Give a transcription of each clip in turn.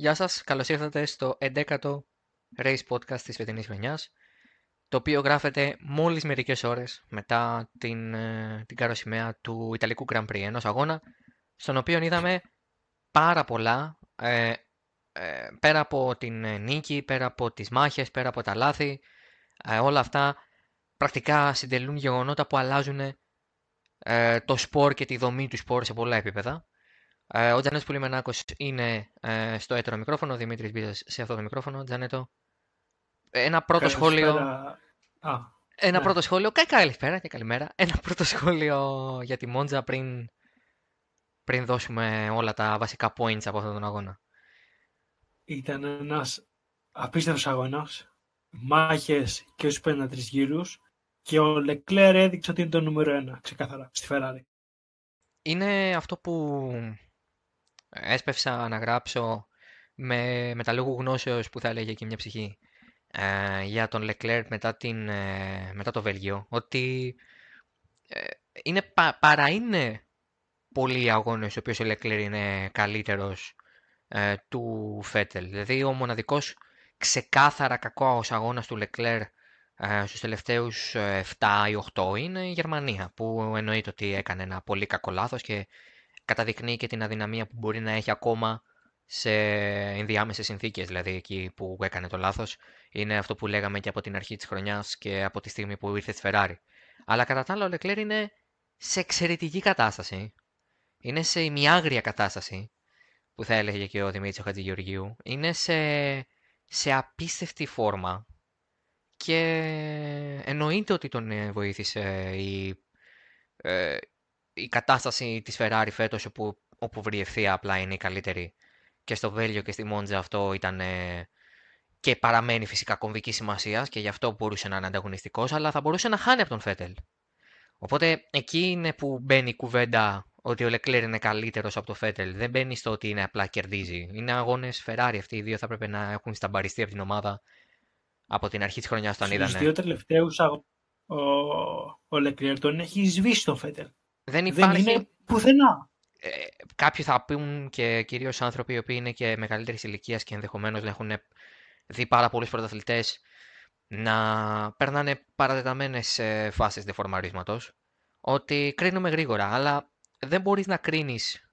Γεια σας, καλώς ήρθατε στο 11ο Race Podcast της φετινής χρονιάς, το οποίο γράφεται μόλις μερικές ώρες μετά την, ε, την καροσημαία του Ιταλικού Grand Prix, ενός αγώνα, στον οποίο είδαμε πάρα πολλά, ε, ε, πέρα από την νίκη, πέρα από τις μάχες, πέρα από τα λάθη, ε, όλα αυτά πρακτικά συντελούν γεγονότα που αλλάζουν ε, το σπορ και τη δομή του σπορ σε πολλά επίπεδα. Ε, ο Τζανέτος Πουλιμενάκο είναι ε, στο έτερο μικρόφωνο, ο Δημήτρης Μπίζας σε αυτό το μικρόφωνο. Τζανέτο. Ένα πρώτο σχόλιο. Α, ένα ναι. πρώτο σχόλιο. Κα- Καλησπέρα και καλημέρα. Ένα πρώτο σχόλιο για τη Μόντζα πριν, πριν δώσουμε όλα τα βασικά points από αυτόν τον αγώνα. Ήταν ένας απίστευτος αγώνας, μάχες και στους 53 γύρους και ο Λεκλέρ έδειξε ότι είναι το νούμερο ένα, ξεκάθαρα, στη Ferrari. Είναι αυτό που έσπευσα να γράψω με, με τα λόγου γνώσεως που θα έλεγε και μια ψυχή ε, για τον Leclerc μετά, την, ε, μετά το Βέλγιο ότι ε, είναι, πα, παρά είναι πολλοί αγώνες ο οποίος ο Leclerc είναι καλύτερος ε, του Φέτελ. Δηλαδή ο μοναδικός ξεκάθαρα κακός αγώνας του Leclerc ε, στους τελευταίους ε, 7 ή 8 είναι η Γερμανία που εννοείται ότι έκανε ένα πολύ κακό λάθος και καταδεικνύει και την αδυναμία που μπορεί να έχει ακόμα σε ενδιάμεσες συνθήκες, δηλαδή εκεί που έκανε το λάθος. Είναι αυτό που λέγαμε και από την αρχή της χρονιάς και από τη στιγμή που ήρθε στη Ferrari. Αλλά κατά τα άλλα ο Leclerc είναι σε εξαιρετική κατάσταση. Είναι σε ημιάγρια κατάσταση, που θα έλεγε και ο Δημήτρης ο Χατζηγεωργίου. Είναι σε, σε απίστευτη φόρμα και εννοείται ότι τον ε, βοήθησε η, ε, η κατάσταση της Ferrari φέτος όπου, όπου βρει ευθεία απλά είναι η καλύτερη και στο Βέλγιο και στη Μόντζα αυτό ήταν ε, και παραμένει φυσικά κομβική σημασίας και γι' αυτό μπορούσε να είναι ανταγωνιστικός, αλλά θα μπορούσε να χάνει από τον Φέτελ. Οπότε εκεί είναι που μπαίνει η κουβέντα ότι ο Λεκλέρ είναι καλύτερος από τον Φέτελ. Δεν μπαίνει στο ότι είναι απλά κερδίζει. Είναι αγώνες Ferrari αυτοί οι δύο θα έπρεπε να έχουν σταμπαριστεί από την ομάδα από την αρχή της χρονιάς όταν Στους είδανε. δύο τελευταίους αγ... ο, ο Λεκλέρ τον έχει σβήσει τον Φέτελ. Δεν Δεν υπάρχει. είναι πουθενά. ε, κάποιοι θα πούν και κυρίως άνθρωποι οι οποίοι είναι και μεγαλύτερης ηλικίας και ενδεχομένως να έχουν δει πάρα πολλούς πρωταθλητές να περνάνε παρατεταμένες ε, φάσεις δεφορμαρίσματος ότι κρίνουμε γρήγορα, αλλά δεν μπορείς να κρίνεις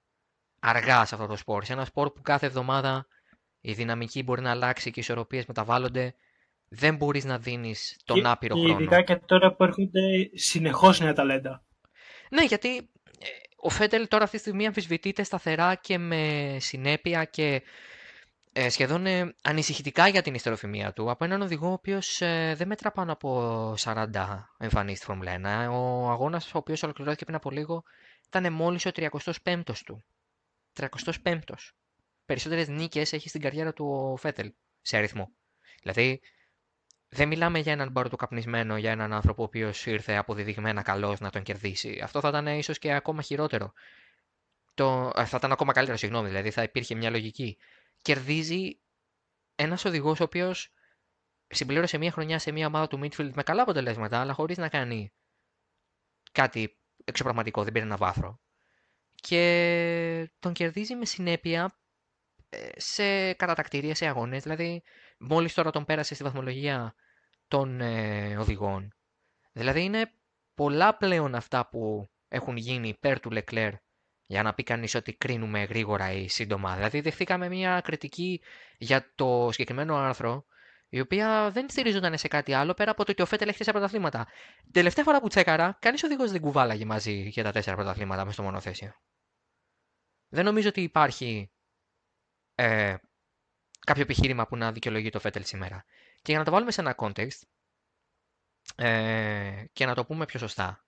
αργά σε αυτό το σπορ. Σε ένα σπορ που κάθε εβδομάδα η δυναμική μπορεί να αλλάξει και οι ισορροπίες μεταβάλλονται, δεν μπορείς να δίνεις τον και, άπειρο και χρόνο. ειδικά και τώρα που έρχονται συνεχώς νέα ταλέντα. Ναι, γιατί ε, ο Φέτελ τώρα αυτή τη στιγμή αμφισβητείται σταθερά και με συνέπεια και ε, σχεδόν ε, ανησυχητικά για την ιστεροφημία του από έναν οδηγό ο οποίος ε, δεν μέτρα πάνω από 40 εμφανίσεις στη Φόρμουλα 1. Ο αγώνας ο οποίος ολοκληρώθηκε πριν από λίγο ήταν μόλις ο 35ος του. 35ος. Περισσότερες νίκες έχει στην καριέρα του ο Φέτελ σε αριθμό. Δηλαδή δεν μιλάμε για έναν μπαρωτοκαπνισμένο, για έναν άνθρωπο ο οποίος ήρθε αποδεδειγμένα καλός να τον κερδίσει. Αυτό θα ήταν ίσως και ακόμα χειρότερο. Το, ε, θα ήταν ακόμα καλύτερο, συγγνώμη, δηλαδή θα υπήρχε μια λογική. Κερδίζει ένας οδηγός ο οποίος συμπλήρωσε μια χρονιά σε μια ομάδα του Midfield με καλά αποτελέσματα, αλλά χωρίς να κάνει κάτι εξωπραγματικό, δεν πήρε ένα βάθρο. Και τον κερδίζει με συνέπεια ε, σε κατατακτήρια, σε αγώνες. Δηλαδή, μόλις τώρα τον πέρασε στη βαθμολογία των ε, οδηγών. Δηλαδή, είναι πολλά πλέον αυτά που έχουν γίνει υπέρ του Leclerc για να πει κανείς ότι κρίνουμε γρήγορα ή σύντομα. Δηλαδή, δεχθήκαμε μια κριτική για το συγκεκριμένο άρθρο, η οποία δεν στηρίζονταν σε κάτι άλλο πέρα από το ότι ο Φέτελ έχει τέσσερα πρωταθλήματα. Την τελευταία φορά που τσέκαρα, κανείς οδηγός δεν κουβάλαγε μαζί για τα τέσσερα πρωταθλήματα μέσα στο μονοθέσιο. Δεν νομίζω ότι υπάρχει ε, κάποιο επιχείρημα που να δικαιολογεί το Φέτελ σήμερα. Και για να το βάλουμε σε ένα context ε, και να το πούμε πιο σωστά.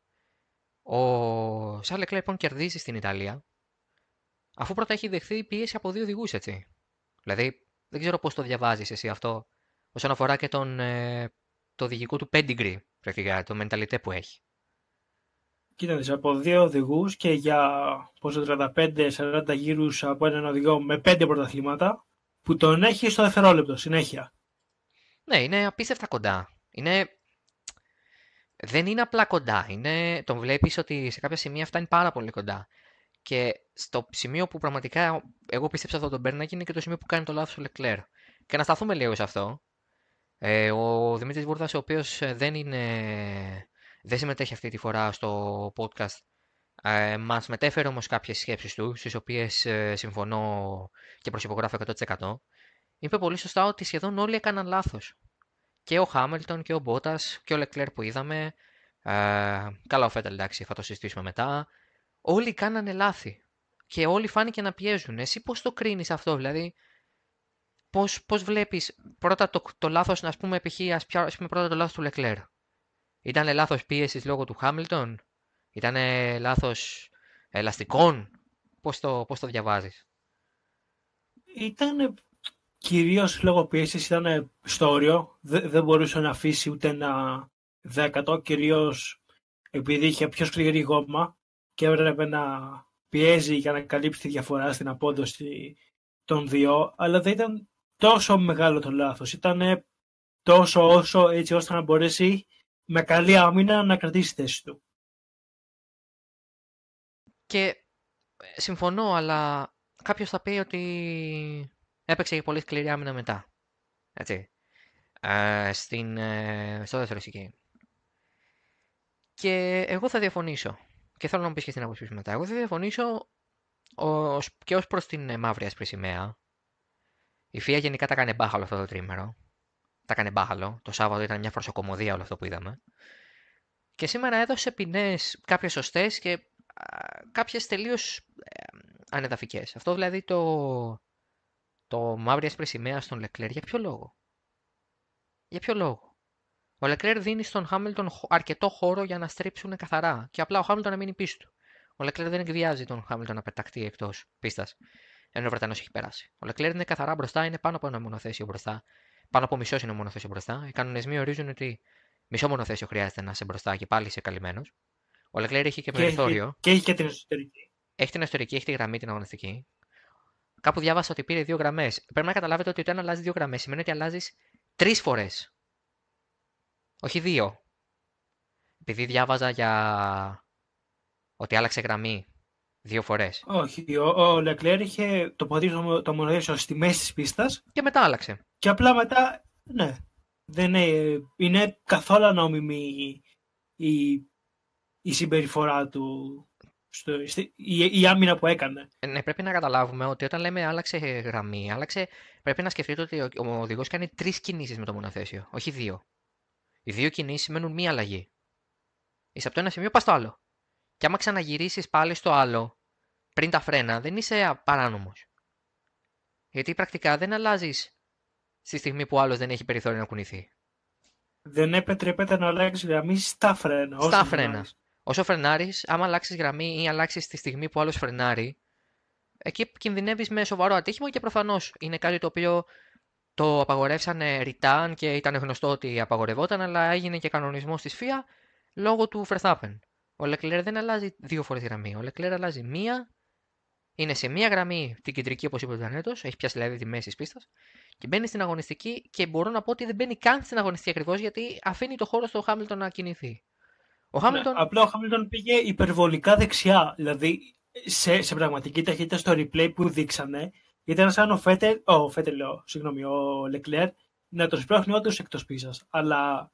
Ο Σαρλ Leclerc λοιπόν κερδίζει στην Ιταλία αφού πρώτα έχει δεχθεί πίεση από δύο οδηγούς, έτσι. Δηλαδή, δεν ξέρω πώς το διαβάζεις εσύ αυτό όσον αφορά και τον, ε, το οδηγικό του pedigree, πρακτικά, το mentalite που έχει. Κοίταξε, από δύο οδηγούς και για πόσο 35-40 γύρους από έναν οδηγό με πέντε πρωταθλήματα που τον έχει στο δευτερόλεπτο συνέχεια. Ναι, είναι απίστευτα κοντά. Είναι... Δεν είναι απλά κοντά. Είναι... Τον βλέπεις ότι σε κάποια σημεία φτάνει πάρα πολύ κοντά. Και στο σημείο που πραγματικά εγώ πίστεψα ότι τον Μπέρνακ είναι και το σημείο που κάνει το λάθος ο Λεκλέρ. Και να σταθούμε λίγο σε αυτό. Ε, ο Δημήτρης Βούρδας, ο οποίος ε, δεν, είναι, δεν συμμετέχει αυτή τη φορά στο podcast, ε, μας μετέφερε όμως κάποιες σκέψεις του, στις οποίες ε, συμφωνώ και προσυπογράφω 100%. Είπε πολύ σωστά ότι σχεδόν όλοι έκαναν λάθος. Και ο Χάμελτον και ο Μπότας και ο Λεκλέρ που είδαμε. Ε, καλά ο Φέτελ εντάξει θα το συζητήσουμε μετά. Όλοι κάνανε λάθη. Και όλοι φάνηκε να πιέζουν. Εσύ πώς το κρίνεις αυτό, δηλαδή πώς, πώς βλέπεις πρώτα το, το λάθος, ας πούμε, π.χ. Ας, ας πούμε πρώτα το λάθος του Λεκλέρ. Ήταν λάθος πίεσης λόγω του Χάμιλτον; Ήταν λάθος ελαστικών. Πώς το, πώς το διαβάζεις; Ήταν κυρίως λόγω πίεσης, ήταν στο όριο. Δεν, μπορούσε να αφήσει ούτε ένα δέκατο, κυρίως επειδή είχε πιο σκληρή γόμα και έπρεπε να πιέζει για να καλύψει τη διαφορά στην απόδοση των δύο, αλλά δεν ήταν τόσο μεγάλο το λάθος. Ήταν τόσο όσο έτσι ώστε να μπορέσει με καλή άμυνα να κρατήσει τη θέση του. Και ε, συμφωνώ, αλλά κάποιος θα πει ότι έπαιξε και πολύ σκληρή άμυνα μετά. Έτσι. Ε, στην, ε, στο δεύτερο game. Και εγώ θα διαφωνήσω. Και θέλω να μου πεις και στην άποψή σου μετά. Εγώ θα διαφωνήσω ως, και ως προς την ε, μαύρη ασπρή σημαία. Η Φία γενικά τα έκανε μπάχαλο αυτό το τρίμερο. Τα έκανε μπάχαλο. Το Σάββατο ήταν μια φροσοκομωδία όλο αυτό που είδαμε. Και σήμερα έδωσε ποινές, κάποιες σωστές και κάποιες τελείως ε, ανεδαφικές. Αυτό δηλαδή το, το μαύρη ασπρή σημαία στον Λεκλέρ για ποιο λόγο; Για ποιο λόγο; Ο Λεκλέρ δίνει στον Χάμιλτον αρκετό χώρο για να στρίψουν καθαρά και απλά ο Χάμιλτον να μείνει πίσω του. Ο Λεκλέρ δεν εκβιάζει τον Χάμιλτον να πεταχτεί εκτός πίστας ενώ ο Βρετανός έχει περάσει. Ο Λεκλέρ είναι καθαρά μπροστά, είναι πάνω από ένα μονοθέσιο μπροστά. Πάνω από μισό είναι μονοθέσιο μπροστά. Οι κανονισμοί ορίζουν ότι μισό μονοθέσιο χρειάζεται να είσαι μπροστά και πάλι είσαι καλυμμένος. Ο Λεκλέρ έχει και, περιθώριο. Και έχει και την εσωτερική. Έχει την εσωτερική, έχει τη γραμμή την αγωνιστική. Κάπου διάβασα ότι πήρε δύο γραμμές. Πρέπει να καταλάβετε ότι όταν αλλάζει δύο γραμμές σημαίνει ότι αλλάζεις τρεις φορές. Όχι δύο. Επειδή διάβαζα για ότι άλλαξε γραμμή δύο φορές. Όχι. Ο, ο Λεκλέρ είχε τοποθετήσει το, το μονοθέσιο στη μέση της πίστας. Και μετά άλλαξε. Και απλά μετά. Ναι. Δεν είναι, είναι καθόλου νόμιμη η, η συμπεριφορά του. Στο, η, η άμυνα που έκανε. Ε, ναι, πρέπει να καταλάβουμε ότι όταν λέμε άλλαξε γραμμή, άλλαξε, πρέπει να σκεφτείτε ότι ο, ο οδηγός κάνει τρεις κινήσεις με το μονοθέσιο, όχι δύο. Οι δύο κινήσεις σημαίνουν μία αλλαγή. Είσαι από το ένα σημείο, πας στο άλλο. Και άμα ξαναγυρίσεις πάλι στο άλλο, πριν τα φρένα, δεν είσαι παράνομο. Γιατί πρακτικά δεν αλλάζεις στη στιγμή που άλλος δεν έχει περιθώριο να κουνηθεί. Δεν επιτρέπεται να αλλάξει γραμμή στα φρένα. Στα φρένα. Όσο φρενάρεις, άμα αλλάξεις γραμμή ή αλλάξεις τη στιγμή που άλλος φρενάρει, εκεί κινδυνεύεις με σοβαρό ατύχημα και προφανώς είναι κάτι το οποίο το απαγορεύσανε ρητάν και ήταν γνωστό ότι απαγορευόταν, αλλά έγινε και κανονισμός στη ΦΙΑ λόγω του Verstappen. Ο Λεκλέρ δεν αλλάζει δύο φορές γραμμή. Ο Λεκλέρ αλλάζει μία, είναι σε μία γραμμή την κεντρική όπως είπε ο Τζανέτος, έχει πιάσει δηλαδή τη μέση της πίστας, και μπαίνει στην αγωνιστική και μπορώ να πω ότι δεν μπαίνει καν στην αγωνιστική ακριβώς γιατί αφήνει το χώρο στο Χάμιλτον να κινηθεί. Ο Χάμιλτον... Ναι, απλά ο Χάμιλτον πήγε υπερβολικά δεξιά. Δηλαδή σε, σε πραγματική ταχύτητα στο replay που δείξανε ήταν σαν ο Φέτελ, ο Φέτελ λέω, συγγνώμη, ο Λεκλέρ να το σπρώχνει όντω εκτός πίσω. Αλλά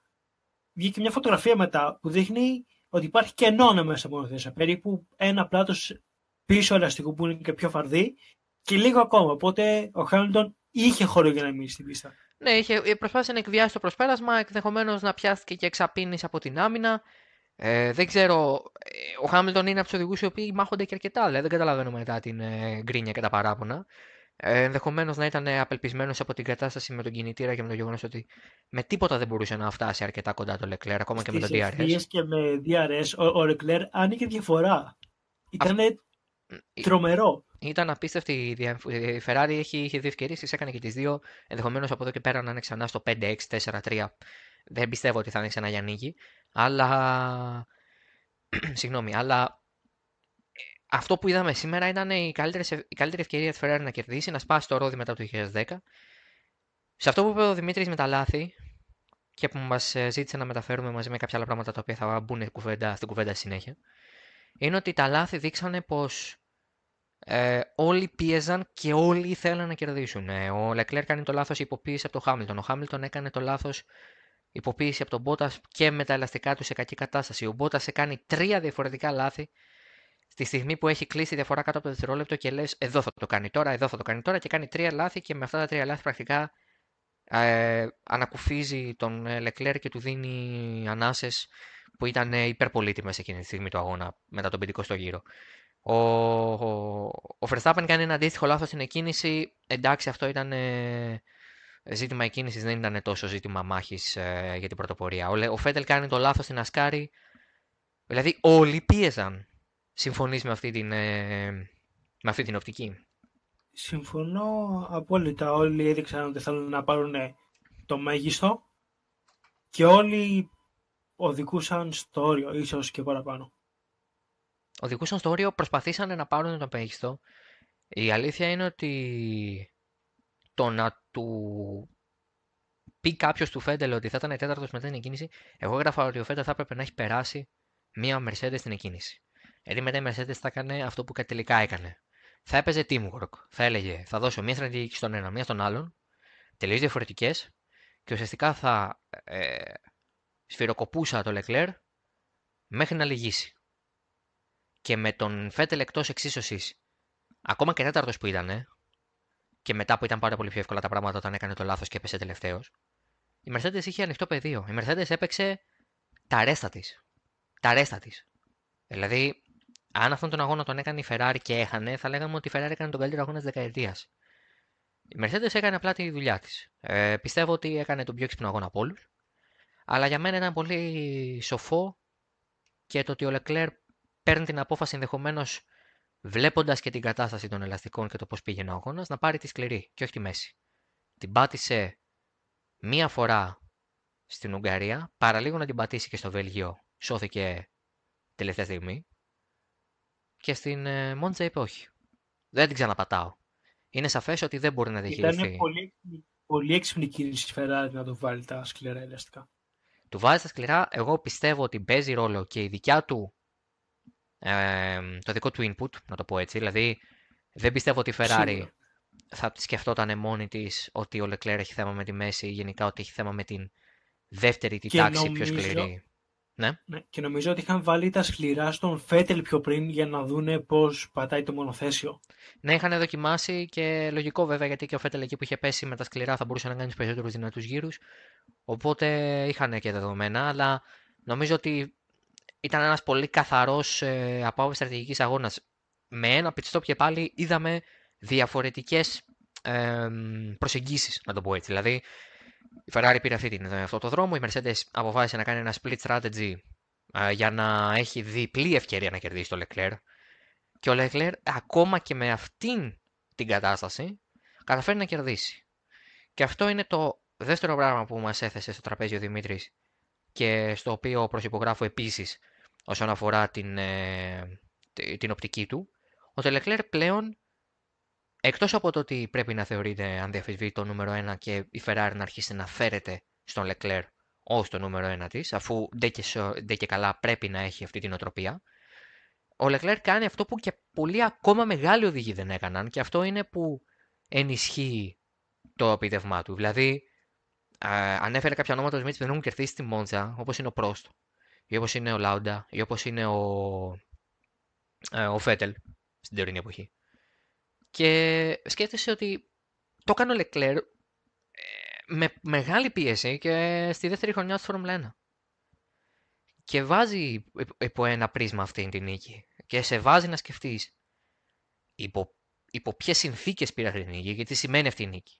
βγήκε μια φωτογραφία μετά που δείχνει ότι υπάρχει κενό μέσα από θέση. Περίπου ένα πλάτος πίσω ελαστικού που είναι και πιο φαρδί και λίγο ακόμα. Οπότε ο Χάμιλτον είχε χώρο για να μείνει στην πίστα. Ναι, είχε, προσπάθησε να εκβιάσει το προσπέρασμα, ενδεχομένως να πιάστηκε και εξαπίνεις από την άμυνα. Ε, δεν ξέρω, ε, ο Χάμιλτον είναι από τους οδηγούς οι οποίοι μάχονται και αρκετά. Δηλαδή δεν καταλαβαίνω μετά την ε, γκρίνια και τα παράπονα. Ε, Ενδεχομένως να ήταν απελπισμένος από την κατάσταση με τον κινητήρα και με το γεγονός ότι με τίποτα δεν μπορούσε να φτάσει αρκετά κοντά το Λεκλέρ, ακόμα και με τον DRS. και με DRS, ο, ο Λεκλέρ άνοιγε διαφορά. Ήταν τρομερό. Ήταν απίστευτη. Η Ferrari έχει, είχε δύο ευκαιρίες, έκανε και τις δύο. Ενδεχομένως από εδώ και πέρα να είναι ξανά στο 5-6, 4-3. Δεν πιστεύω ότι θα είναι ξανά για νίκη. Αλλά. Συγγνώμη, αλλά αυτό που είδαμε σήμερα ήταν η καλύτερη, η καλύτερη ευκαιρία της Ferrari να κερδίσει, να σπάσει το ρόδι μετά το 2010. Σε αυτό που είπε ο Δημήτρης με τα λάθη και που μας ε, ζήτησε να μεταφέρουμε μαζί με κάποια άλλα πράγματα τα οποία θα μπουν κουβέντα, στην κουβέντα συνέχεια, είναι ότι τα λάθη δείξανε πως ε, όλοι πίεζαν και όλοι ήθελαν να κερδίσουν. Ε, ο Λεκλέρ κάνει το λάθος υποποίηση από τον Χάμιλτον. Ο Χάμιλτον έκανε το λάθος υποποίηση από τον Μπότας και με τα ελαστικά του σε κακή κατάσταση. Ο Μπότας σε κάνει τρία διαφορετικά λάθη στη στιγμή που έχει κλείσει διαφορά κάτω από το δευτερόλεπτο και λες: Εδώ θα το κάνει τώρα, εδώ θα το κάνει τώρα και κάνει τρία λάθη και με αυτά τα τρία λάθη πρακτικά ε, ανακουφίζει τον Λεκλέρ και του δίνει ανάσες που ήταν υπερπολίτημε εκείνη τη στιγμή του αγώνα μετά τον 50 γύρο. Ο, ο, ο Verstappen κάνει ένα αντίστοιχο λάθος στην εκκίνηση. Εντάξει, αυτό ήταν ε, ζήτημα εκκίνησης, δεν ήταν τόσο ζήτημα μάχης ε, για την πρωτοπορία. Ο, ο Φέτελ κάνει το λάθος στην Ασκάρη. Δηλαδή, όλοι πίεζαν. Συμφωνείς με, αυτή την, ε, με αυτή την οπτική; Συμφωνώ απόλυτα. Όλοι έδειξαν ότι θέλουν να πάρουν το μέγιστο και όλοι οδηγούσαν στο όριο, ίσως και παραπάνω οδηγούσαν στο όριο, προσπαθήσαν να πάρουν το μέγιστο. Η αλήθεια είναι ότι το να του πει κάποιος του Φέντελ ότι θα ήταν τέταρτος μετά την εκκίνηση, εγώ έγραφα ότι ο Φέντελ θα έπρεπε να έχει περάσει μία Mercedes στην εκκίνηση. Γιατί μετά η Mercedes θα έκανε αυτό που τελικά έκανε. Θα έπαιζε teamwork. Θα έλεγε, θα δώσω μία στρατηγική στον ένα, μία στον άλλον, τελείως διαφορετικές, και ουσιαστικά θα ε, σφυροκοπούσα το Leclerc μέχρι να λυγίσει και με τον Φέτελ εκτός εξίσωσης, ακόμα και τέταρτος που ήταν, και μετά που ήταν πάρα πολύ πιο εύκολα τα πράγματα όταν έκανε το λάθος και έπεσε τελευταίος, η Mercedes είχε ανοιχτό πεδίο. Η Mercedes έπαιξε τα ρέστα της. Τα ρέστα της. Δηλαδή, αν αυτόν τον αγώνα τον έκανε η Ferrari και έχανε, θα λέγαμε ότι η Ferrari έκανε τον καλύτερο αγώνα της δεκαετίας. Η Mercedes έκανε απλά τη δουλειά της. Ε, πιστεύω ότι έκανε τον πιο έξυπνο αγώνα από όλους. Αλλά για μένα ήταν πολύ σοφό και το ότι ο Leclerc παίρνει την απόφαση ενδεχομένως βλέποντας και την κατάσταση των ελαστικών και το πώς πήγαινε ο αγώνας, να πάρει τη σκληρή και όχι τη μέση. Την πάτησε μία φορά στην Ουγγαρία, παραλίγο να την πατήσει και στο Βέλγιο, σώθηκε τελευταία στιγμή. Και στην ε, Μόντζα είπε όχι. Δεν την ξαναπατάω. Είναι σαφές ότι δεν μπορεί να διαχειριστεί. Ήταν πολύ, πολύ έξυπνη κίνηση Ferrari να το βάλει τα σκληρά ελαστικά. Του βάζει τα σκληρά. Εγώ πιστεύω ότι παίζει ρόλο και η δικιά του το δικό του input, να το πω έτσι. Δηλαδή, δεν πιστεύω ότι η Ferrari θα σκεφτόταν μόνη της ότι ο Leclerc έχει θέμα με τη μέση ή γενικά ότι έχει θέμα με την δεύτερη τη τάξη πιο σκληρή. Ναι. ναι. Και νομίζω ότι είχαν βάλει τα σκληρά στον Φέτελ πιο πριν για να δούνε πώς πατάει το μονοθέσιο. Ναι, είχαν δοκιμάσει και λογικό βέβαια γιατί και ο Φέτελ εκεί που είχε πέσει με τα σκληρά θα μπορούσε να κάνει περισσότερους δυνατούς γύρους. Οπότε είχαν και δεδομένα, αλλά νομίζω ότι ήταν ένας πολύ καθαρός ε, από άποψη στρατηγικής αγώνας. Με ένα pit stop και πάλι είδαμε διαφορετικές ε, προσεγγίσεις, να το πω έτσι. Δηλαδή, η Ferrari πήρε αυτή την, αυτό το δρόμο, η Mercedes αποφάσισε να κάνει ένα split strategy ε, για να έχει διπλή ευκαιρία να κερδίσει το Leclerc. Και ο Leclerc ακόμα και με αυτήν την κατάσταση καταφέρει να κερδίσει. Και αυτό είναι το δεύτερο πράγμα που μας έθεσε στο τραπέζι ο Δημήτρης και στο οποίο προσυπογράφω επίσης όσον αφορά την, ε, την οπτική του, ο Τελεκλέρ πλέον, εκτός από το ότι πρέπει να θεωρείται αν διαφυσβεί το νούμερο 1 και η Ferrari να αρχίσει να φέρεται στον Leclerc ως το νούμερο 1 της, αφού δεν και, και καλά πρέπει να έχει αυτή την οτροπία, ο Leclerc κάνει αυτό που και πολλοί ακόμα μεγάλοι οδηγοί δεν έκαναν και αυτό είναι που ενισχύει το επίδευμά του. Δηλαδή, ε, ανέφερε κάποια ονόματα του Σμιτς που δεν έχουν κερδίσει τη Μόντζα, όπως είναι ο Πρόστο ή όπως είναι ο Λάουντα ή όπως είναι ο, ε, ο Φέτελ στην τωρινή εποχή. Και σκέφτεσαι ότι το έκανε ο Λεκλέρ με μεγάλη πίεση και στη δεύτερη χρονιά του Φόρμουλα 1. Και βάζει υπό ένα πρίσμα αυτή την νίκη και σε βάζει να σκεφτείς υπό, υπό ποιες συνθήκες πήρα αυτή την νίκη και τι σημαίνει αυτή η νίκη.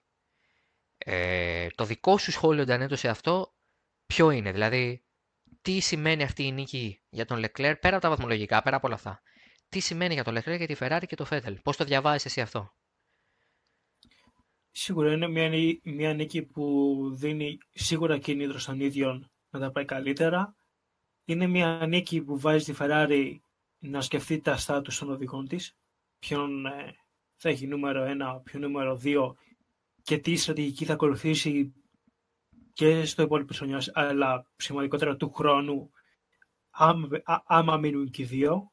Ε, το δικό σου σχόλιο αντανέτω σε αυτό ποιο είναι, δηλαδή τι σημαίνει αυτή η νίκη για τον Λεκλέρ, πέρα από τα βαθμολογικά, πέρα από όλα αυτά. Τι σημαίνει για τον Λεκλέρ, για τη Ferrari και το Φέτελ. Πώς το διαβάζεις εσύ αυτό; Σίγουρα είναι μια, μια νίκη που δίνει σίγουρα κίνητρο στον ίδιο να τα πάει καλύτερα. Είναι μια νίκη που βάζει τη Ferrari να σκεφτεί τα στάτου των οδηγών της. Ποιον ε, θα έχει νούμερο 1, ποιον νούμερο 2 και τι στρατηγική θα ακολουθήσει και στο υπόλοιπο χρονιάς, αλλά σημαντικότερα του χρόνου, άμα, άμα μείνουν και οι δυο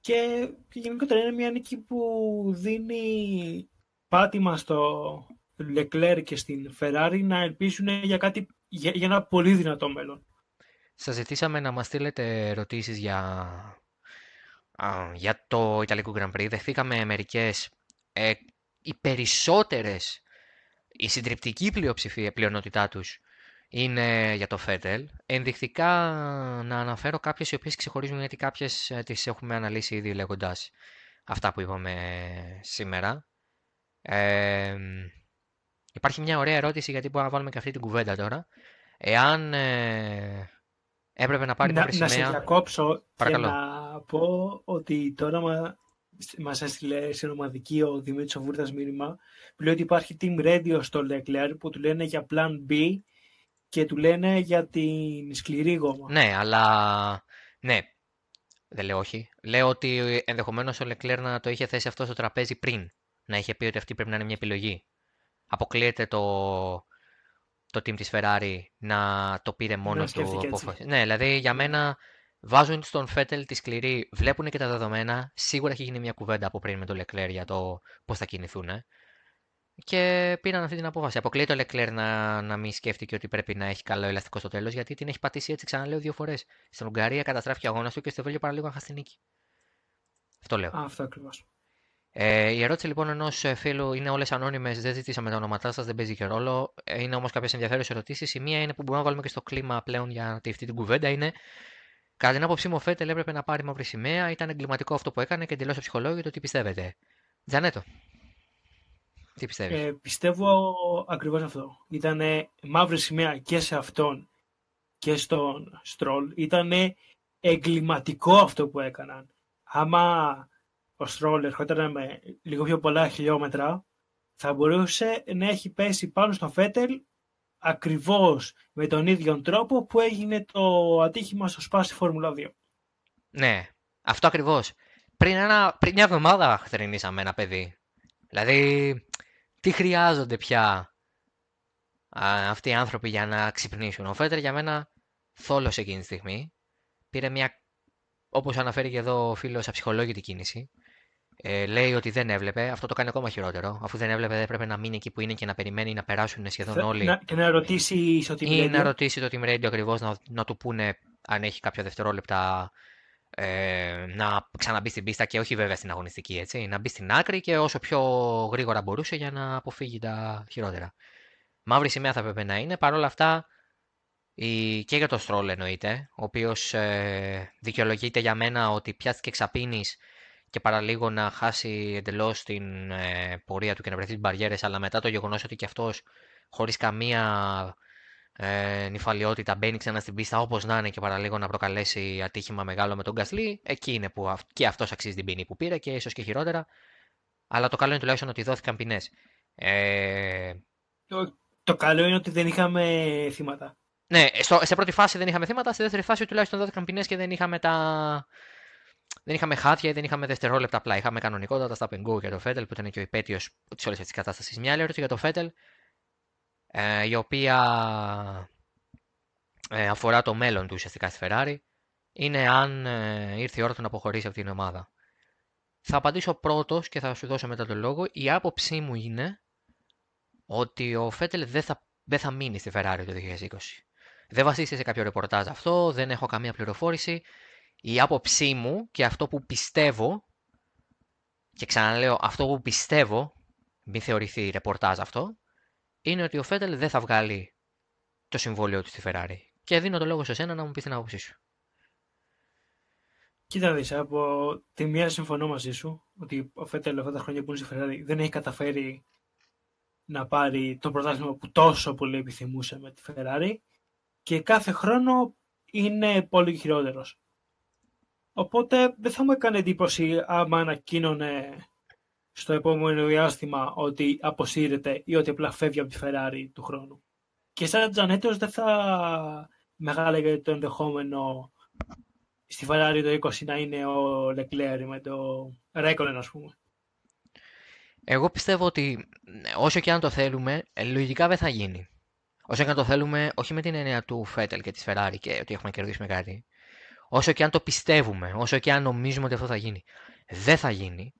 και, και γενικότερα είναι μια νίκη που δίνει πάτημα στο Leclerc και στην Ferrari να ελπίσουν για, κάτι, για, για ένα πολύ δυνατό μέλλον. Σας ζητήσαμε να μας στείλετε ερωτήσεις για, για το Ιταλικό Grand Prix. Δεχθήκαμε μερικές, ε, οι περισσότερες, η συντριπτική πλειοψηφία, πλειονότητά τους είναι για το Φέτελ. Ενδεικτικά να αναφέρω κάποιες οι οποίες ξεχωρίζουν γιατί κάποιες ε, τις έχουμε αναλύσει ήδη λέγοντας αυτά που είπαμε σήμερα. Ε, υπάρχει μια ωραία ερώτηση γιατί μπορούμε να βάλουμε και αυτή την κουβέντα τώρα. Εάν ε, έπρεπε να πάρει να, μαύρη σημαία... Να σε διακόψω και να πω ότι τώρα μα, μας έστειλε σε ομαδική ο Δημήτρης Βούρδας μήνυμα που λέει ότι υπάρχει team radio στο Leclerc που του λένε για plan B και του λένε για την σκληρή γόμα. Ναι, αλλά. Ναι. Δεν λέω όχι. Λέω ότι ενδεχομένως ο Λεκλέρ να το είχε θέσει αυτό στο τραπέζι πριν. Να είχε πει ότι αυτή πρέπει να είναι μια επιλογή. Αποκλείεται το, το team της Ferrari να το πήρε μόνο του. Ναι, δηλαδή για μένα βάζουν στον Φέτελ τη σκληρή, βλέπουν και τα δεδομένα. Σίγουρα έχει γίνει μια κουβέντα από πριν με τον Λεκλέρ για το πώς θα κινηθούν και πήραν αυτή την απόφαση. Αποκλείεται ο Λεκλέρ να, να μην σκέφτηκε ότι πρέπει να έχει καλό ελαστικό στο τέλος, γιατί την έχει πατήσει έτσι, ξαναλέω δύο φορές. Στην Ουγγαρία καταστράφηκε ο αγώνας του και στο Βέλγιο παραλίγο να νίκη. Αυτό λέω. Α, αυτό ακριβώς. Ε, η ερώτηση λοιπόν ενός ε, φίλου είναι όλες ανώνυμες, δεν ζητήσαμε τα ονόματά σας, δεν παίζει και ρόλο. Ε, είναι όμως κάποιες ενδιαφέρουσες ερωτήσεις. Η μία είναι που μπορούμε να βάλουμε και στο κλίμα πλέον για αυτή την κουβέντα είναι Κατά την άποψή μου, ο Φέτελ έπρεπε να πάρει μαύρη σημαία. Ήταν εγκληματικό αυτό που έκανε και εντελώς ψυχολόγητο. Τι πιστεύετε; Τζανέτο. Τι πιστεύεις; Ε, πιστεύω ακριβώς αυτό. Ήταν μαύρη σημαία και σε αυτόν και στον Στρόλ. Ήταν εγκληματικό αυτό που έκαναν. Άμα ο Στρόλ ερχόταν με λίγο πιο πολλά χιλιόμετρα, θα μπορούσε να έχει πέσει πάνω στο Φέτελ ακριβώς με τον ίδιο τρόπο που έγινε το ατύχημα στο Σπάσι Φόρμουλα 2. Ναι, αυτό ακριβώς. Πριν, ένα, πριν μια εβδομάδα χθερινήσαμε ένα παιδί. Δηλαδή, τι χρειάζονται πια αυτοί οι άνθρωποι για να ξυπνήσουν. Ο Φέτερ για μένα θόλωσε εκείνη τη στιγμή. Πήρε μια, όπως αναφέρει και εδώ ο φίλος, αψυχολόγητη κίνηση. Ε, λέει ότι δεν έβλεπε. Αυτό το κάνει ακόμα χειρότερο. Αφού δεν έβλεπε, δεν πρέπει να μείνει εκεί που είναι και να περιμένει να περάσουν σχεδόν όλοι. Να, και να ρωτήσει στο Team Ή να ρωτήσει το Team Radio ακριβώς να, να του πούνε αν έχει κάποια δευτερόλεπτα ε, να ξαναμπεί στην πίστα και όχι βέβαια στην αγωνιστική, έτσι, να μπει στην άκρη και όσο πιο γρήγορα μπορούσε για να αποφύγει τα χειρότερα. Μαύρη σημαία θα πρέπει να είναι. Παρ' όλα αυτά, η... και για το Στρόλ εννοείται, ο οποίος ε, δικαιολογείται για μένα ότι πιάστηκε εξαπίνης και παραλίγο να χάσει εντελώς την ε, πορεία του και να βρεθεί στις μπαριέρες, αλλά μετά το γεγονός ότι και αυτός χωρίς καμία ε, νυφαλιότητα μπαίνει ξανά στην πίστα όπως να είναι και παραλίγο να προκαλέσει ατύχημα μεγάλο με τον Γκασλή, εκεί είναι που και αυτός αξίζει την ποινή που πήρε και ίσως και χειρότερα. Αλλά το καλό είναι τουλάχιστον ότι δόθηκαν ποινές. Ε... Το, το καλό είναι ότι δεν είχαμε θύματα. Ναι, στο, σε πρώτη φάση δεν είχαμε θύματα, στη δεύτερη φάση τουλάχιστον δόθηκαν ποινές και δεν είχαμε τα. Δεν είχαμε χάδια ή δεν είχαμε δευτερόλεπτα απλά. Είχαμε κανονικότατα στα Πενγκού και το Φέτελ που ήταν και ο υπέτειος της όλης αυτής της κατάστασης. Μια άλλη ερώτηση για το Φέτελ ε, η οποία ε, αφορά το μέλλον του ουσιαστικά στη Ferrari, είναι αν ε, ήρθε η ώρα του να αποχωρήσει από την ομάδα. Θα απαντήσω πρώτος και θα σου δώσω μετά τον λόγο. Η άποψή μου είναι ότι ο Φέτελ δεν θα, δεν θα μείνει στη Ferrari το 2020. Δεν βασίζεται σε κάποιο ρεπορτάζ αυτό, δεν έχω καμία πληροφόρηση. Η άποψή μου και αυτό που πιστεύω, και ξαναλέω αυτό που πιστεύω, μην θεωρηθεί ρεπορτάζ αυτό, είναι ότι ο Φέτελ δεν θα βγάλει το συμβόλαιο του στη Ferrari. Και δίνω το λόγο σε σένα να μου πεις την άποψή σου. Κοίτα δεις, από τη μία συμφωνώ μαζί σου ότι ο Φέτελ αυτά τα χρόνια που είναι στη Ferrari δεν έχει καταφέρει να πάρει το πρωτάθλημα που τόσο πολύ επιθυμούσε με τη Ferrari και κάθε χρόνο είναι πολύ χειρότερος. Οπότε δεν θα μου έκανε εντύπωση άμα ανακοίνωνε στο επόμενο διάστημα ότι αποσύρεται ή ότι απλά φεύγει από τη Ferrari του χρόνου. Και σαν Τζανέτος δεν θα μεγάλεγε το ενδεχόμενο στη Ferrari το 20 να είναι ο Leclerc με το Raikkonen ας πούμε. Εγώ πιστεύω ότι όσο και αν το θέλουμε, λογικά δεν θα γίνει. Όσο και αν το θέλουμε, όχι με την έννοια του Φέτελ και της Ferrari και ότι έχουμε κερδίσει με κάτι. Όσο και αν το πιστεύουμε, όσο και αν νομίζουμε ότι αυτό θα γίνει. Δεν θα γίνει.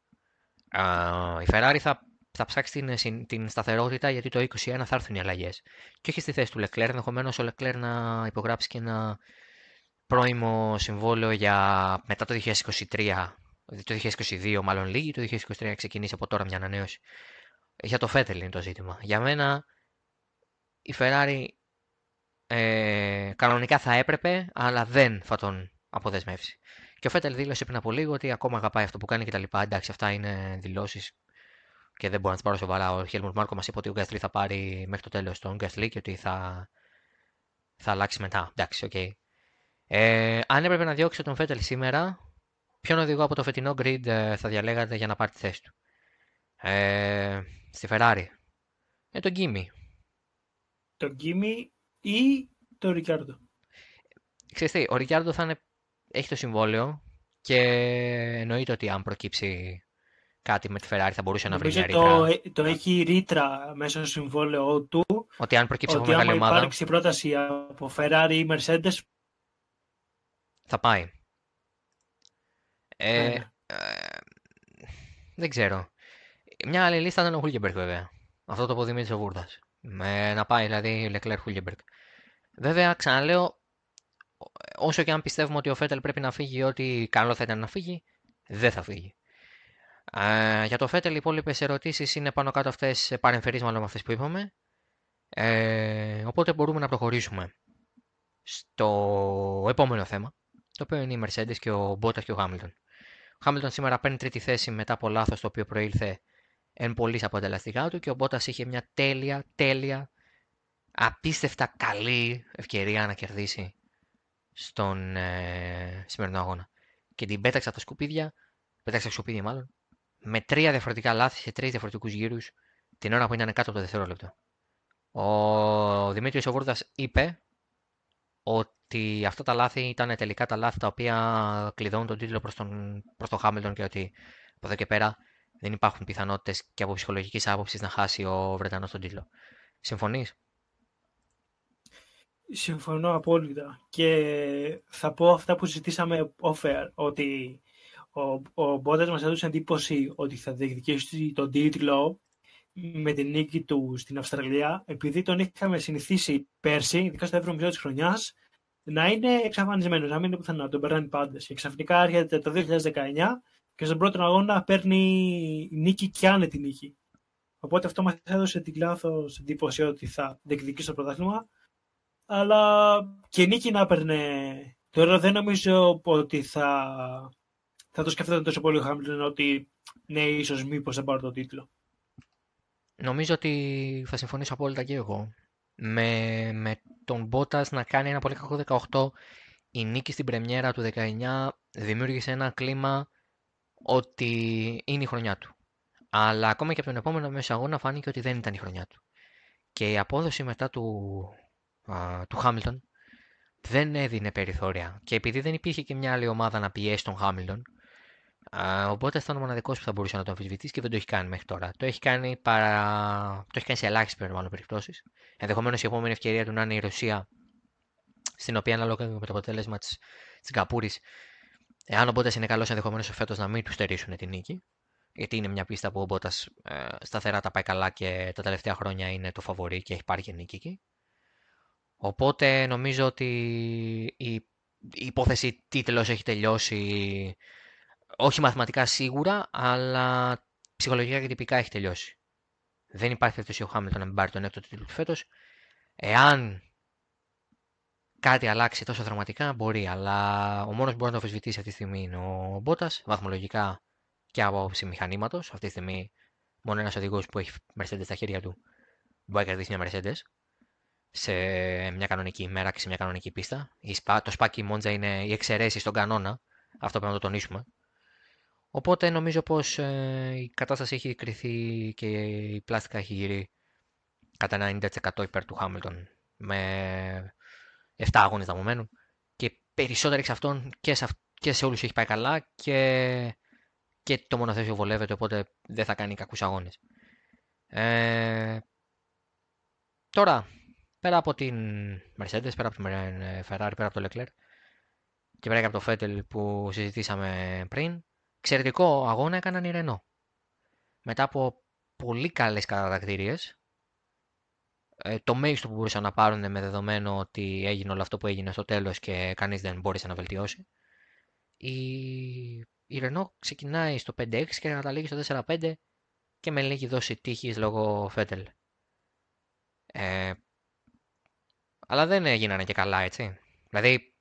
η Ferrari θα, θα ψάξει την, την σταθερότητα γιατί το 2021 θα έρθουν οι αλλαγές. Και όχι στη θέση του Leclerc, ενδεχομένως ο Leclerc να υπογράψει και ένα πρώιμο συμβόλαιο για μετά το 2023, το 2022 μάλλον λίγη, το 2023 ξεκινήσει από τώρα μια ανανέωση. Για το Φέτελ είναι το ζήτημα. Για μένα η Ferrari ε, κανονικά θα έπρεπε, αλλά δεν θα τον αποδεσμεύσει. Και ο Φέτελ δήλωσε πριν από λίγο ότι ακόμα αγαπάει αυτό που κάνει κτλ. Εντάξει, αυτά είναι δηλώσεις και δεν μπορώ να τις πάρω σοβαρά. Ο Χέλμουντ Μάρκο μας είπε ότι ο Γκάστλι θα πάρει μέχρι το τέλος τον Γκάστλι και ότι θα, θα αλλάξει μετά. Εντάξει, OK. Okay. Ε, αν έπρεπε να διώξω τον Φέτελ σήμερα, ποιον οδηγό από το φετινό grid ε, θα διαλέγατε για να πάρει τη θέση του; Ε, στη Ferrari. Ε, τον Γκίμι. Τον Γκίμι ή τον Ρικιάρντο. Ξέρετε, ο Ρικιάρντο θα είναι, έχει το συμβόλαιο και εννοείται ότι αν προκύψει κάτι με τη Ferrari θα μπορούσε να βρει μια ρήτρα. Το, ε, το έχει ρήτρα μέσα στο συμβόλαιο του. Ότι αν προκύψει ότι από μεγάλη ομάδα. Αν υπάρξει πρόταση από Ferrari ή Mercedes. Θα πάει. Ε, ναι. ε, δεν ξέρω. Μια άλλη λίστα ήταν ο Χούλκεμπεργκ βέβαια. Αυτό το αποδημήτρησε ο Βούρδας. να πάει δηλαδή Λεκλέρ Χούλκεμπεργκ. Βέβαια, ξαναλέω, όσο και αν πιστεύουμε ότι ο Φέτελ πρέπει να φύγει, ότι καλό θα ήταν να φύγει, δεν θα φύγει. Ε, για το Φέτελ, οι υπόλοιπες ερωτήσεις είναι πάνω κάτω αυτές, παρεμφερείς μάλλον με αυτές που είπαμε. Ε, οπότε μπορούμε να προχωρήσουμε στο επόμενο θέμα, το οποίο είναι η Mercedes και ο Μπότα και ο Χάμιλτον. Ο Χάμιλτον σήμερα παίρνει τρίτη θέση μετά από λάθος το οποίο προήλθε εν πολύ αποτελαστικά του και ο Μπότα είχε μια τέλεια, τέλεια, απίστευτα καλή ευκαιρία να κερδίσει στον ε, σημερινό αγώνα. Και την πέταξα τα σκουπίδια, πέταξα τα σκουπίδια μάλλον, με τρία διαφορετικά λάθη σε τρεις διαφορετικούς γύρους την ώρα που ήταν κάτω από το δευτερόλεπτο. Ο Δημήτρης Οβούρδα είπε ότι αυτά τα λάθη ήταν τελικά τα λάθη τα οποία κλειδώνουν τον τίτλο προς τον, προς τον Χάμιλτον και ότι από εδώ και πέρα δεν υπάρχουν πιθανότητες και από ψυχολογικής άποψης να χάσει ο Βρετανός τον τίτλο. Συμφωνείς; Συμφωνώ απόλυτα. Και θα πω αυτά που συζητήσαμε off ότι ο, ο Μπότας μας έδωσε εντύπωση ότι θα διεκδικήσει τον τίτλο με την νίκη του στην Αυστραλία, επειδή τον είχαμε συνηθίσει πέρσι, ειδικά στο 7ο της χρονιάς, να είναι εξαφανισμένος, να μην είναι πουθενά, τον περνάνε πάντες. Και ξαφνικά έρχεται το 2019 και στον πρώτο αγώνα παίρνει νίκη και άνετη νίκη. Οπότε αυτό μας έδωσε την λάθος εντύπωση ότι θα διεκδικήσει το πρωτάθλημα. Αλλά και νίκη να έπαιρνε. Τώρα δεν νομίζω ότι θα, θα το σκεφτόταν τόσο πολύ ο Χάμπλιν ότι ναι, ίσως μήπως δεν πάρω το τίτλο. Νομίζω ότι θα συμφωνήσω απόλυτα και εγώ. Με, με τον Μπότας να κάνει ένα πολύ κακό 18, η νίκη στην πρεμιέρα του 19 δημιούργησε ένα κλίμα ότι είναι η χρονιά του. Αλλά ακόμα και από τον επόμενο μέσο αγώνα φάνηκε ότι δεν ήταν η χρονιά του. Και η απόδοση μετά του, α, του Χάμιλτον δεν έδινε περιθώρια. Και επειδή δεν υπήρχε και μια άλλη ομάδα να πιέσει τον Χάμιλτον, οπότε ήταν ο μοναδικός που θα μπορούσε να τον αμφισβητήσει και δεν το έχει κάνει μέχρι τώρα. Το έχει κάνει, παρά... το έχει κάνει σε ελάχιστες μάλλον περιπτώσεις. Ενδεχομένως η επόμενη ευκαιρία του να είναι η Ρωσία, στην οποία ανάλογα με το αποτέλεσμα της Σιγκαπούρη, εάν ο Μπότας είναι καλός, ενδεχομένως φέτος να μην τους στερήσουν την νίκη. Γιατί είναι μια πίστα που ο Μπότας ε, σταθερά τα πάει καλά και τα τελευταία χρόνια είναι το φαβορή και έχει πάρει και νίκη εκεί. Οπότε νομίζω ότι η υπόθεση τίτλος έχει τελειώσει όχι μαθηματικά σίγουρα, αλλά ψυχολογικά και τυπικά έχει τελειώσει. Δεν υπάρχει περίπτωση ο Χάμιλτον να μην πάρει τον έκτο τίτλο του φέτος. Εάν κάτι αλλάξει τόσο δραματικά, μπορεί, αλλά ο μόνος που μπορεί να το αμφισβητήσει αυτή τη στιγμή είναι ο Μπότας, βαθμολογικά και από άποψη μηχανήματος. Αυτή τη στιγμή, μόνο ένας οδηγός που έχει Mercedes στα χέρια του μπορεί να κερδίσει μια Mercedes σε μια κανονική ημέρα και σε μια κανονική πίστα. Το σπάκι Μόντζα είναι οι εξαιρέσεις στον κανόνα. Αυτό πρέπει να το τονίσουμε. Οπότε νομίζω πως ε, η κατάσταση έχει κρυθεί και η πλάστικα έχει γύρει κατά 90% υπέρ του Χάμιλτον με 7 αγώνες να μου μένουν και περισσότεροι εξ αυτών και σε, και σε όλους έχει πάει καλά και, και το μονοθέσιο βολεύεται οπότε δεν θα κάνει κακούς αγώνες. Ε, τώρα, πέρα από την Mercedes, πέρα από την Ferrari, πέρα από το Leclerc, και πέρα από το Φέτελ που συζητήσαμε πριν, εξαιρετικό αγώνα έκαναν οι Ρενό. Μετά από πολύ καλές κατατακτήριες, ε, το μέγιστο που μπορούσαν να πάρουν με δεδομένο ότι έγινε όλο αυτό που έγινε στο τέλος και κανείς δεν μπόρεσε να βελτιώσει. Η, η Renault ξεκινάει στο 5-6 και καταλήγει στο 4-5 και με λίγη δόση τύχης λόγω Φέτελ. Ε, αλλά δεν έγιναν και καλά, έτσι. Δηλαδή,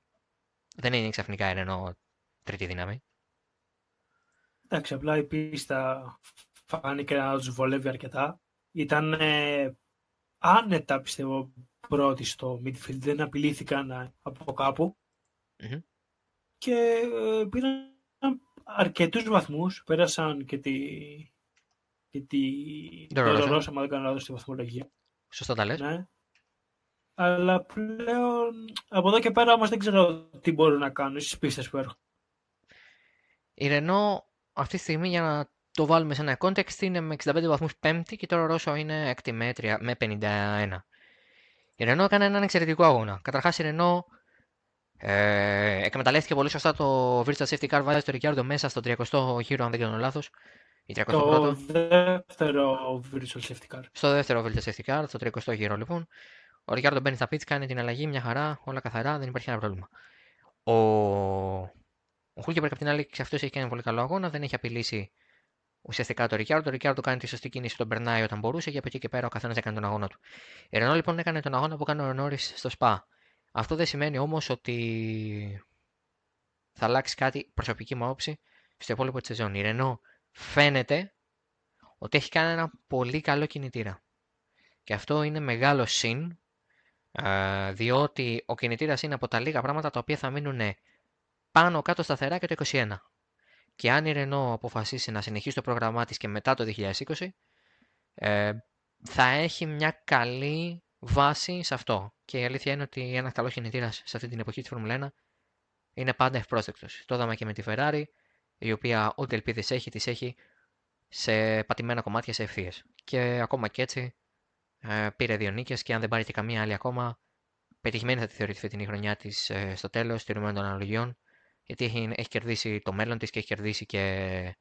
δεν είναι ξαφνικά η Renault τρίτη δύναμη. Εντάξει, απλά η πίστα φάνηκε να τους βολεύει αρκετά. Ήταν ε, άνετα, πιστεύω, πρώτοι στο midfield. Δεν απειλήθηκαν από κάπου. Mm-hmm. Και ε, πήραν αρκετούς βαθμούς. Πέρασαν και τη... Και τη... Ρώσα, μα δεν κάνω λάθος στη βαθμολογία. Σωστά τα λες. Ναι. Αλλά πλέον από εδώ και πέρα όμως δεν ξέρω τι μπορούν να κάνουν στις πίστες που έρχονται. Η Renault αυτή τη στιγμή για να το βάλουμε σε ένα context είναι με 65 βαθμούς πέμπτη και τώρα ο Ρώσο είναι έκτη με 51. Η Renault έκανε έναν εξαιρετικό αγώνα. Καταρχάς η Renault ε, εκμεταλλεύτηκε πολύ σωστά το Virtual Safety Car, βάζει το Ricciardo μέσα στο 30ο γύρο, αν δεν κάνω λάθος. Το δεύτερο Virtual Safety Car. Στο δεύτερο Virtual Safety Car, στο 30ο γύρο λοιπόν. Ο Ricciardo μπαίνει στα pits, κάνει την αλλαγή, μια χαρά, όλα καθαρά, δεν υπάρχει ένα πρόβλημα. Ο, ο Χούλκεμπερκ απ' την άλλη, και αυτός έχει κάνει πολύ καλό αγώνα, δεν έχει απειλήσει ουσιαστικά το Ricciardo. Το Ricciardo κάνει τη σωστή κίνηση, τον περνάει όταν μπορούσε και από εκεί και πέρα ο καθένας έκανε τον αγώνα του. Η Renault λοιπόν έκανε τον αγώνα που έκανε ο Νόρις στο Spa. Αυτό δεν σημαίνει όμως ότι θα αλλάξει κάτι προσωπική μου άποψη στο υπόλοιπο της σεζόν. Η Renault φαίνεται ότι έχει κάνει ένα πολύ καλό κινητήρα. Και αυτό είναι μεγάλο συν, διότι ο κινητήρας είναι από τα λίγα πράγματα τα οποία θα μείνουν πάνω κάτω σταθερά και το 2021. Και αν η Renault αποφασίσει να συνεχίσει το πρόγραμμά της και μετά το 2020, ε, θα έχει μια καλή βάση σε αυτό. Και η αλήθεια είναι ότι ένας καλός κινητήρας σε αυτή την εποχή της Φόρμουλα 1 είναι πάντα ευπρόσδεκτος. Το είδαμε και με τη Ferrari, η οποία ό,τι ελπίδες έχει, τις έχει σε πατημένα κομμάτια σε ευθείες. Και ακόμα και έτσι ε, πήρε δύο νίκες και αν δεν πάρει και καμία άλλη ακόμα, πετυχημένη θα τη θεωρηθεί φετινή χρονιά της ε, στο τέλος, στηριμένο των αναλογιών, γιατί έχει, έχει κερδίσει το μέλλον της και έχει κερδίσει και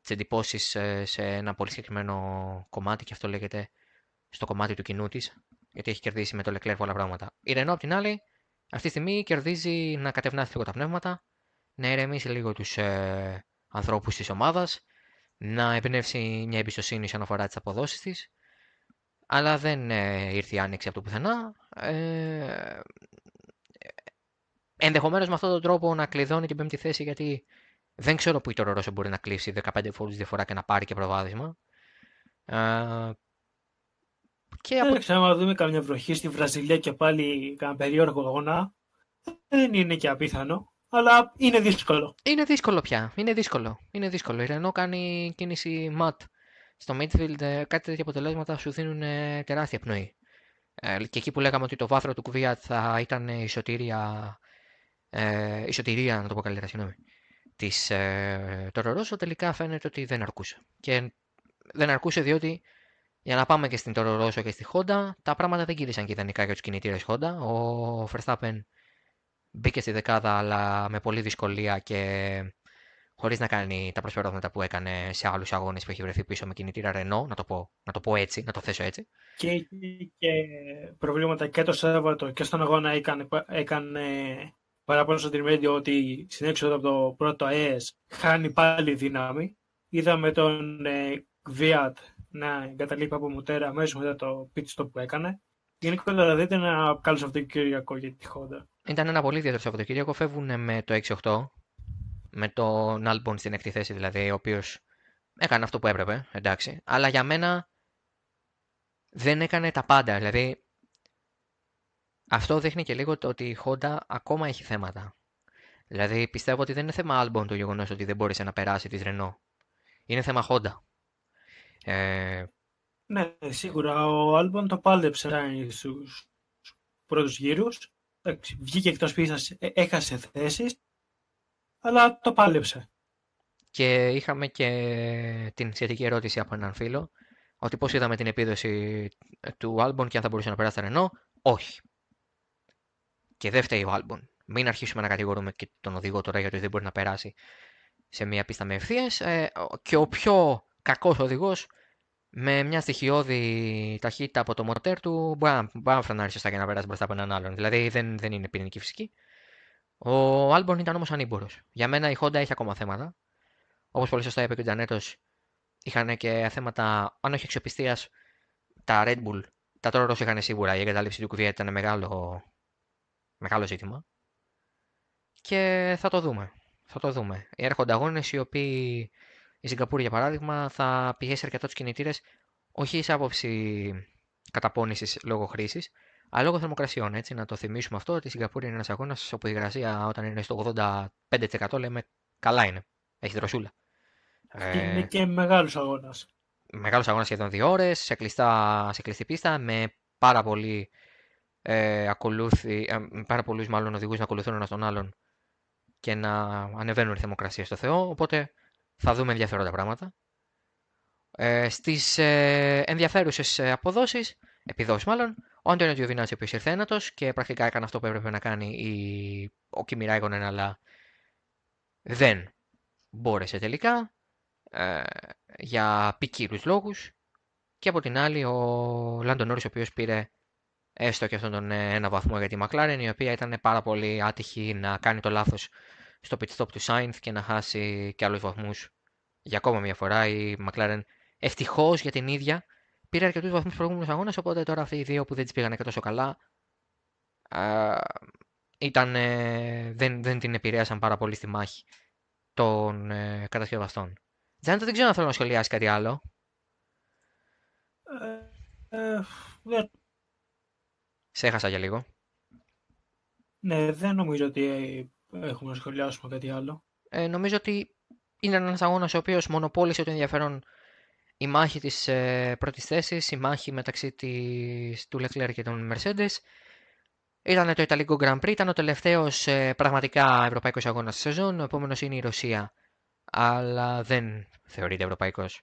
τις εντυπώσεις ε, σε ένα πολύ συγκεκριμένο κομμάτι και αυτό λέγεται στο κομμάτι του κοινού της, γιατί έχει κερδίσει με το Leclerc πολλά πράγματα. Η Renault απ' την άλλη, αυτή τη στιγμή κερδίζει να κατευνάσει λίγο τα πνεύματα, να ηρεμήσει λίγο τους ε, ανθρώπους της ομάδας, να εμπνεύσει μια εμπιστοσύνη όσον αφορά τις αποδόσεις της. Αλλά δεν ε, ήρθε η άνοιξη από το πουθενά. Ε, Ενδεχομένως με αυτόν τον τρόπο να κλειδώνει την πέμπτη θέση, γιατί δεν ξέρω που η Τόρο μπορεί να κλείσει 15 φορές διαφορά και να πάρει και προβάδισμα. Ε, και από... ξέρω, να δούμε καμιά βροχή στη Βραζιλία και πάλι κανένα περίεργο αγώνα. Δεν είναι και απίθανο, αλλά είναι δύσκολο. Είναι δύσκολο πια. Είναι δύσκολο. Είναι δύσκολο. Η Ρενό κάνει κίνηση ματ στο midfield. Ε, κάτι τέτοια αποτελέσματα σου δίνουν ε, τεράστια πνοή. Ε, και εκεί που λέγαμε ότι το βάθρο του Κουβία θα ήταν ισοτήρια, ε, ισοτηρία, να το πω καλύτερα, συγγνώμη, της ε, Ρορόσο, τελικά φαίνεται ότι δεν αρκούσε. Και δεν αρκούσε διότι για να πάμε και στην Toro Rosso και στη Honda, τα πράγματα δεν κύρισαν και ιδανικά για τους κινητήρες Honda. Ο Verstappen μπήκε στη δεκάδα, αλλά με πολλή δυσκολία και χωρίς να κάνει τα προσπεράσματα που έκανε σε άλλους αγώνες που έχει βρεθεί πίσω με κινητήρα Renault, να το πω, να το πω έτσι, να το θέσω έτσι. Και, και προβλήματα και το Σάββατο και στον αγώνα έκανε, έκανε παράπονο στο τριμέντιο ότι στην έξοδο από το πρώτο ΑΕΣ χάνει πάλι δύναμη. Είδαμε τον ε, να εγκαταλείπει από μουτέρα αμέσως μετά το pit stop που έκανε. Γενικότερα δηλαδή ήταν ένα καλό Σαββατοκύριακο για τη Honda. Ήταν ένα πολύ ιδιαίτερο Σαββατοκύριακο. Φεύγουν με το 6-8, με τον Albon στην έκτη θέση δηλαδή, ο οποίος έκανε αυτό που έπρεπε, εντάξει. Αλλά για μένα δεν έκανε τα πάντα. Δηλαδή, αυτό δείχνει και λίγο το ότι η Honda ακόμα έχει θέματα. Δηλαδή, πιστεύω ότι δεν είναι θέμα Albon το γεγονός ότι δεν μπόρεσε να περάσει της Renault. Είναι θέμα Honda. Ε... Ναι, σίγουρα. Ο Άλμπον το πάλεψε στους πρώτους γύρους. Βγήκε εκτός πίστας, ε, έχασε θέσεις, αλλά το πάλεψε. Και είχαμε και την σχετική ερώτηση από έναν φίλο, ότι πώς είδαμε την επίδοση του Άλμπον και αν θα μπορούσε να περάσει τα Ρενό. Όχι. Και δεν φταίει ο Άλμπον. Μην αρχίσουμε να κατηγορούμε και τον οδηγό τώρα γιατί δεν μπορεί να περάσει σε μια πίστα με ευθείε. Ε, και ο πιο κακός οδηγός με μια στοιχειώδη ταχύτητα από το μορτέρ του μπορεί να φρενάρει σωστά για να περάσει μπροστά από έναν άλλον. Δηλαδή δεν, δεν είναι πυρηνική φυσική. Ο Άλμπορν ήταν όμως ανήμπορο. Για μένα η Honda έχει ακόμα θέματα. Όπως πολύ σωστά είπε και ο Τζανέτο, είχαν και θέματα, αν όχι αξιοπιστίας, τα Red Bull. Τα τώρα είχαν σίγουρα. Η εγκατάλειψη του κουβιέτη ήταν μεγάλο, μεγάλο ζήτημα. Και θα το δούμε. Θα το δούμε. Έρχονται αγώνες οι οποίοι η Σιγκαπούρη, για παράδειγμα, θα πιέσει αρκετά του κινητήρες όχι σε άποψη καταπώνησης λόγω χρήσης, αλλά λόγω θερμοκρασιών. Έτσι, να το θυμίσουμε αυτό ότι η Σιγκαπούρη είναι ένας αγώνας όπου η υγρασία όταν είναι στο 85% λέμε καλά είναι. Έχει δροσούλα. Είναι ε, και μεγάλος αγώνας. Μεγάλος αγώνας σχεδόν δύο ώρες, σε, σε κλειστή πίστα, με πάρα, πολύ, ε, ακολούθη, ε, πάρα πολλούς μάλλον οδηγούς να ακολουθούν ένας τον άλλον και να ανεβαίνουν οι θερμοκρασίες στο Θεό. Οπότε θα δούμε ενδιαφέροντα πράγματα. Ε, Στις ε, ενδιαφέρουσες ε, αποδόσεις, επιδόσεις μάλλον, ο Άντωνιο Γιωβινάτσι, ο οποίος ήρθε ένατος και πρακτικά έκανε αυτό που έπρεπε να κάνει η... ο Κιμιράιγονεν, αλλά δεν μπόρεσε τελικά ε, για ποικίλους λόγους. Και από την άλλη, ο Λάντον Νόρις, ο οποίος πήρε έστω και αυτόν τον ε, ένα βαθμό για τη McLaren, η οποία ήταν πάρα πολύ άτυχη να κάνει το λάθος στο pit stop του Sainz και να χάσει και άλλους βαθμούς για ακόμα μια φορά. Η McLaren ευτυχώς για την ίδια πήρε αρκετούς βαθμούς προηγούμενους αγώνες. Οπότε τώρα αυτοί οι δύο που δεν τις πήγαν και τόσο καλά ήταν, δεν, δεν την επηρέασαν πάρα πολύ στη μάχη των ε, κατασκευαστών. Τζάνετο, δεν ξέρω αν θέλω να σχολιάσεις κάτι άλλο. Ε, ε, δεν... Σε έχασα για λίγο. Ναι, δεν νομίζω ότι έχουμε να σχολιάσουμε κάτι άλλο. Ε, νομίζω ότι είναι ένας αγώνας ο οποίος μονοπόλησε το ενδιαφέρον η μάχη της ε, πρώτης θέσης, η μάχη μεταξύ της, του Leclerc και των Mercedes. Ήταν το Ιταλικό Grand Prix, ήταν ο τελευταίος ε, πραγματικά ευρωπαϊκός αγώνας της σεζόν. Ο επόμενος είναι η Ρωσία, αλλά δεν θεωρείται ευρωπαϊκός.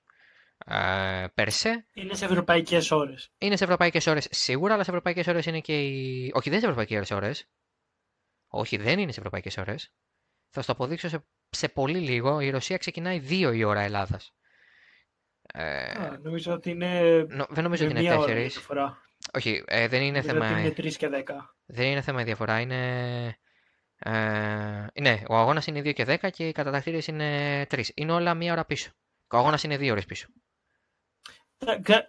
Ε, περσέ. Είναι σε ευρωπαϊκές ώρες. Είναι σε ευρωπαϊκές ώρες σίγουρα, αλλά σε ευρωπαϊκές ώρες είναι και οι. Όχι, δεν είναι σε ευρωπαϊκές ώρες. Όχι, δεν είναι σε ευρωπαϊκές ώρες. Θα σου το αποδείξω σε, σε πολύ λίγο. Η Ρωσία ξεκινάει 2 η ώρα Ελλάδας. Ε, νομίζω ότι είναι. Νο, δεν νομίζω ότι είναι 4. Όχι, ε, δεν είναι θέμα. είναι 3 και 10. Δεν είναι θέμα η διαφορά. Είναι. Ε, ναι, ο αγώνας είναι 2 και 10 και οι κατατακτήρες είναι 3. Είναι όλα μία ώρα πίσω. Ο αγώνας είναι 2 ώρες πίσω.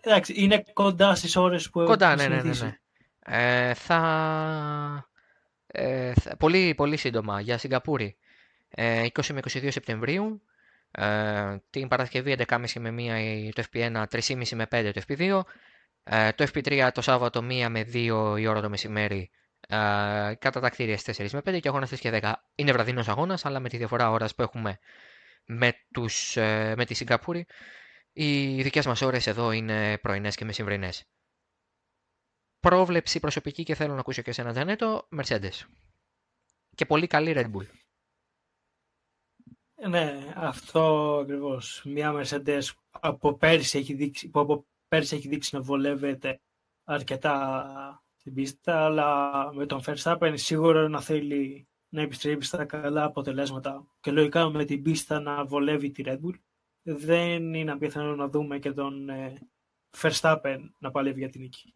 Εντάξει, είναι κοντά στις ώρες που Κοντά, ναι, ναι, ναι, ναι. Ε, θα ε, πολύ, πολύ σύντομα για Σιγκαπούρη. Ε, 20 με 22 Σεπτεμβρίου. Ε, την Παρασκευή 11.30 με 1 το FP1, 3.30 με 5 το FP2. Ε, το FP3 το Σάββατο 1 με 2 η ώρα το μεσημέρι. Ε, κατά τα κτίρια 4 με 5 και αγώνας 3 και 10. Είναι βραδινός αγώνας, αλλά με τη διαφορά ώρας που έχουμε με, τους, ε, με τη Σιγκαπούρη, οι δικές μας ώρες εδώ είναι πρωινές και μεσημβρινές πρόβλεψη προσωπική και θέλω να ακούσω και εσένα Τζανέτο, Mercedes. Και πολύ καλή Red Bull. Ναι, αυτό ακριβώς. Μια Mercedes από πέρσι έχει δείξει, που από πέρσι έχει δείξει να βολεύεται αρκετά στην πίστα, αλλά με τον Verstappen σίγουρα να θέλει να επιστρέψει στα καλά αποτελέσματα και λογικά με την πίστα να βολεύει τη Red Bull. Δεν είναι απίθανο να δούμε και τον ε, Verstappen να παλεύει για την νίκη.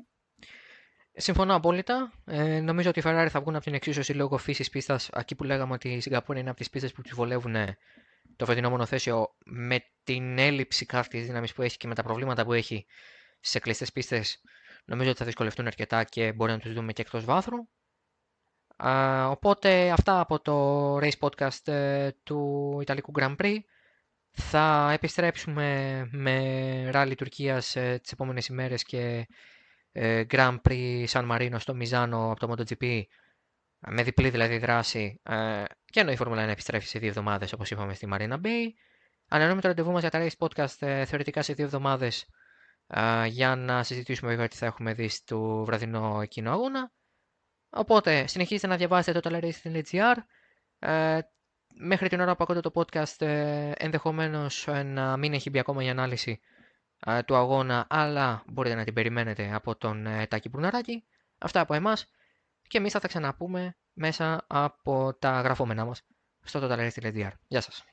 Συμφωνώ απόλυτα. Ε, νομίζω ότι οι Ferrari θα βγουν από την εξίσωση λόγω φύσης πίστας. Εκεί που λέγαμε ότι η Σιγκαπούρη είναι από τις πίστες που του βολεύουν το φετινό μονοθέσιο με την έλλειψη καύτη δύναμης που έχει και με τα προβλήματα που έχει σε κλειστές πίστες. Νομίζω ότι θα δυσκολευτούν αρκετά και μπορεί να τους δούμε και εκτός βάθρου. Α, οπότε αυτά από το race podcast ε, του Ιταλικού Grand Prix. Θα επιστρέψουμε με ράλι Τουρκίας ε, τις επόμενες ημέρες και ε, Grand Prix San Marino στο Μιζάνο από το MotoGP με διπλή δηλαδή δράση ε, και ενώ η Φόρμουλα 1 επιστρέφει σε δύο εβδομάδες όπως είπαμε στη Marina Bay. Ανανεώνουμε το ραντεβού μας για τα Race Podcast ε, θεωρητικά σε δύο εβδομάδες ε, για να συζητήσουμε βέβαια τι θα έχουμε δει στο βραδινό εκείνο αγώνα. Οπότε συνεχίζετε να διαβάσετε το talerace.gr. Ε, μέχρι την ώρα που ακούτε το podcast ε, ενδεχομένως να μην έχει μπει ακόμα η ανάλυση του αγώνα, αλλά μπορείτε να την περιμένετε από τον ε, Τάκη Μπρουναράκη. Αυτά από εμάς και εμείς θα τα ξαναπούμε μέσα από τα γραφόμενά μας στο totalrace.gr. Γεια σας.